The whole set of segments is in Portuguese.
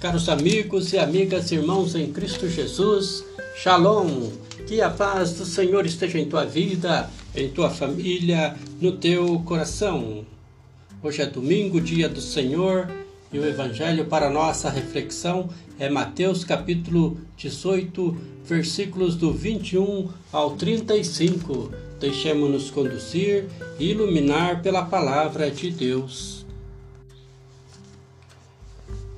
Caros amigos e amigas, irmãos em Cristo Jesus, Shalom! Que a paz do Senhor esteja em tua vida, em tua família, no teu coração. Hoje é domingo, dia do Senhor, e o evangelho para nossa reflexão é Mateus capítulo 18, versículos do 21 ao 35. Deixemos-nos conduzir e iluminar pela palavra de Deus.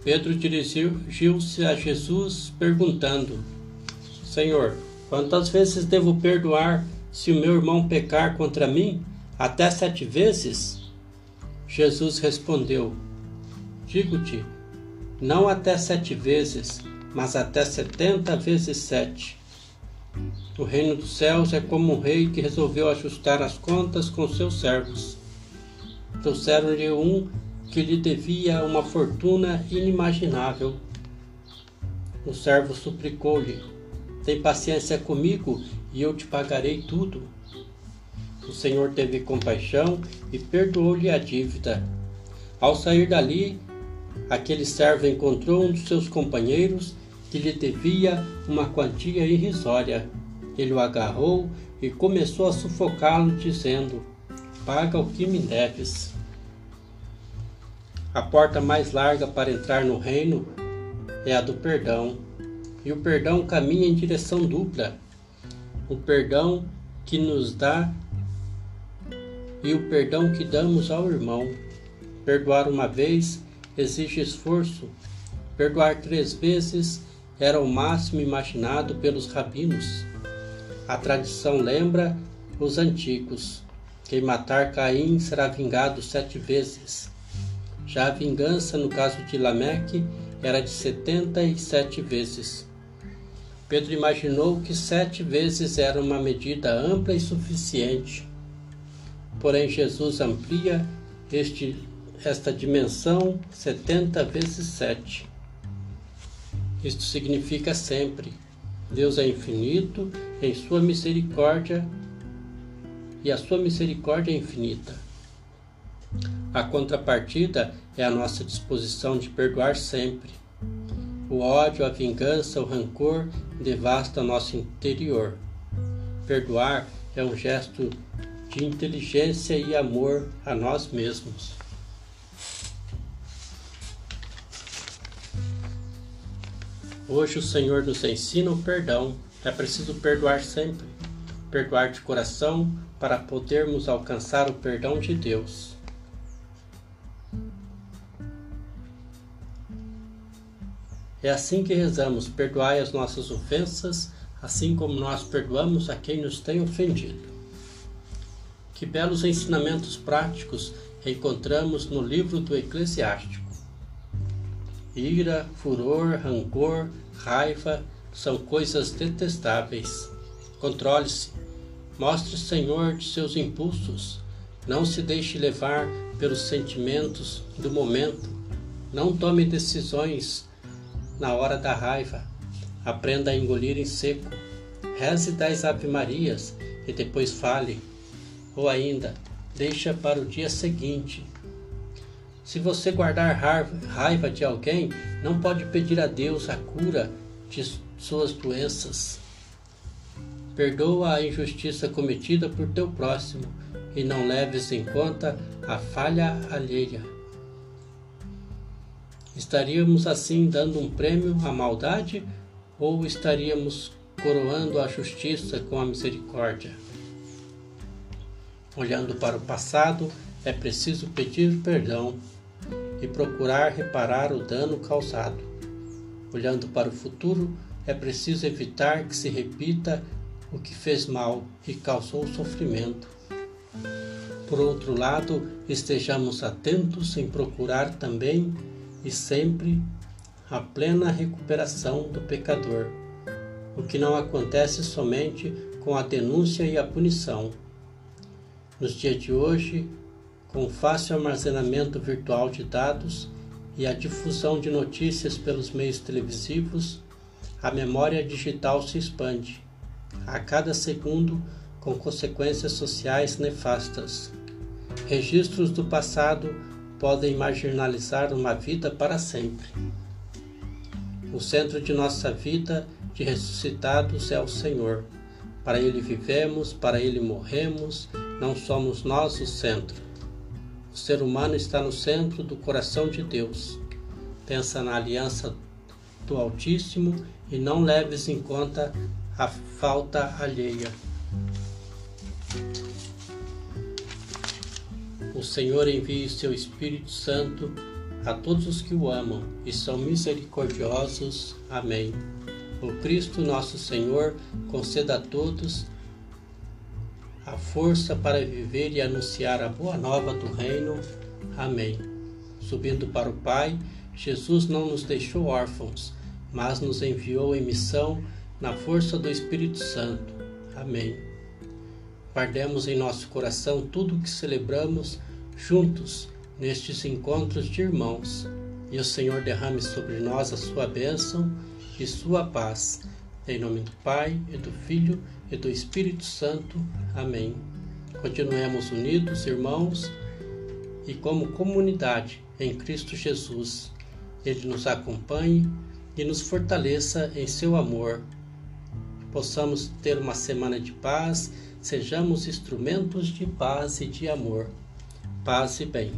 Pedro dirigiu-se a Jesus perguntando: Senhor, quantas vezes devo perdoar se o meu irmão pecar contra mim? Até sete vezes? Jesus respondeu: Digo-te, não até sete vezes, mas até setenta vezes sete. O reino dos céus é como um rei que resolveu ajustar as contas com seus servos. Trouxeram-lhe um que lhe devia uma fortuna inimaginável. O servo suplicou-lhe: Tem paciência comigo e eu te pagarei tudo. O Senhor teve compaixão e perdoou-lhe a dívida. Ao sair dali, aquele servo encontrou um dos seus companheiros que lhe devia uma quantia irrisória. Ele o agarrou e começou a sufocá-lo, dizendo: Paga o que me deves. A porta mais larga para entrar no reino é a do perdão. E o perdão caminha em direção dupla. O perdão que nos dá e o perdão que damos ao irmão. Perdoar uma vez exige esforço. Perdoar três vezes era o máximo imaginado pelos rabinos. A tradição lembra os antigos. Quem matar Caim será vingado sete vezes. Já a vingança, no caso de Lameque, era de setenta e sete vezes. Pedro imaginou que sete vezes era uma medida ampla e suficiente. Porém, Jesus amplia este, esta dimensão setenta vezes sete. Isto significa sempre. Deus é infinito em sua misericórdia e a sua misericórdia é infinita. A contrapartida é a nossa disposição de perdoar sempre. O ódio, a vingança, o rancor devasta nosso interior. Perdoar é um gesto de inteligência e amor a nós mesmos. Hoje o Senhor nos ensina o perdão. É preciso perdoar sempre, perdoar de coração para podermos alcançar o perdão de Deus. É assim que rezamos: perdoai as nossas ofensas, assim como nós perdoamos a quem nos tem ofendido. Que belos ensinamentos práticos encontramos no livro do Eclesiástico. Ira, furor, rancor, raiva são coisas detestáveis. Controle-se, mostre Senhor de seus impulsos, não se deixe levar pelos sentimentos do momento, não tome decisões na hora da raiva. Aprenda a engolir em seco. Reze das Ave-Marias e depois fale. Ou ainda, deixa para o dia seguinte. Se você guardar raiva de alguém, não pode pedir a Deus a cura de suas doenças. Perdoa a injustiça cometida por teu próximo e não leves em conta a falha alheia. Estaríamos assim dando um prêmio à maldade ou estaríamos coroando a justiça com a misericórdia? Olhando para o passado, é preciso pedir perdão e procurar reparar o dano causado. Olhando para o futuro, é preciso evitar que se repita o que fez mal e causou sofrimento. Por outro lado, estejamos atentos em procurar também e sempre a plena recuperação do pecador, o que não acontece somente com a denúncia e a punição. Nos dias de hoje, com o fácil armazenamento virtual de dados e a difusão de notícias pelos meios televisivos, a memória digital se expande, a cada segundo com consequências sociais nefastas. Registros do passado podem marginalizar uma vida para sempre. O centro de nossa vida de ressuscitados é o Senhor. Para Ele vivemos, para Ele morremos, não somos nós o centro. O ser humano está no centro do coração de Deus. Pensa na aliança do Altíssimo e não leves em conta a falta alheia. O Senhor envie seu Espírito Santo a todos os que o amam e são misericordiosos. Amém. O Cristo nosso Senhor conceda a todos a força para viver e anunciar a boa nova do Reino. Amém. Subindo para o Pai, Jesus não nos deixou órfãos, mas nos enviou em missão na força do Espírito Santo. Amém. Guardemos em nosso coração tudo o que celebramos juntos nestes encontros de irmãos, e o Senhor derrame sobre nós a sua bênção e sua paz. Em nome do Pai, e do Filho e do Espírito Santo. Amém. Continuemos unidos, irmãos, e como comunidade em Cristo Jesus. Ele nos acompanhe e nos fortaleça em seu amor. Possamos ter uma semana de paz, sejamos instrumentos de paz e de amor. Paz e bem.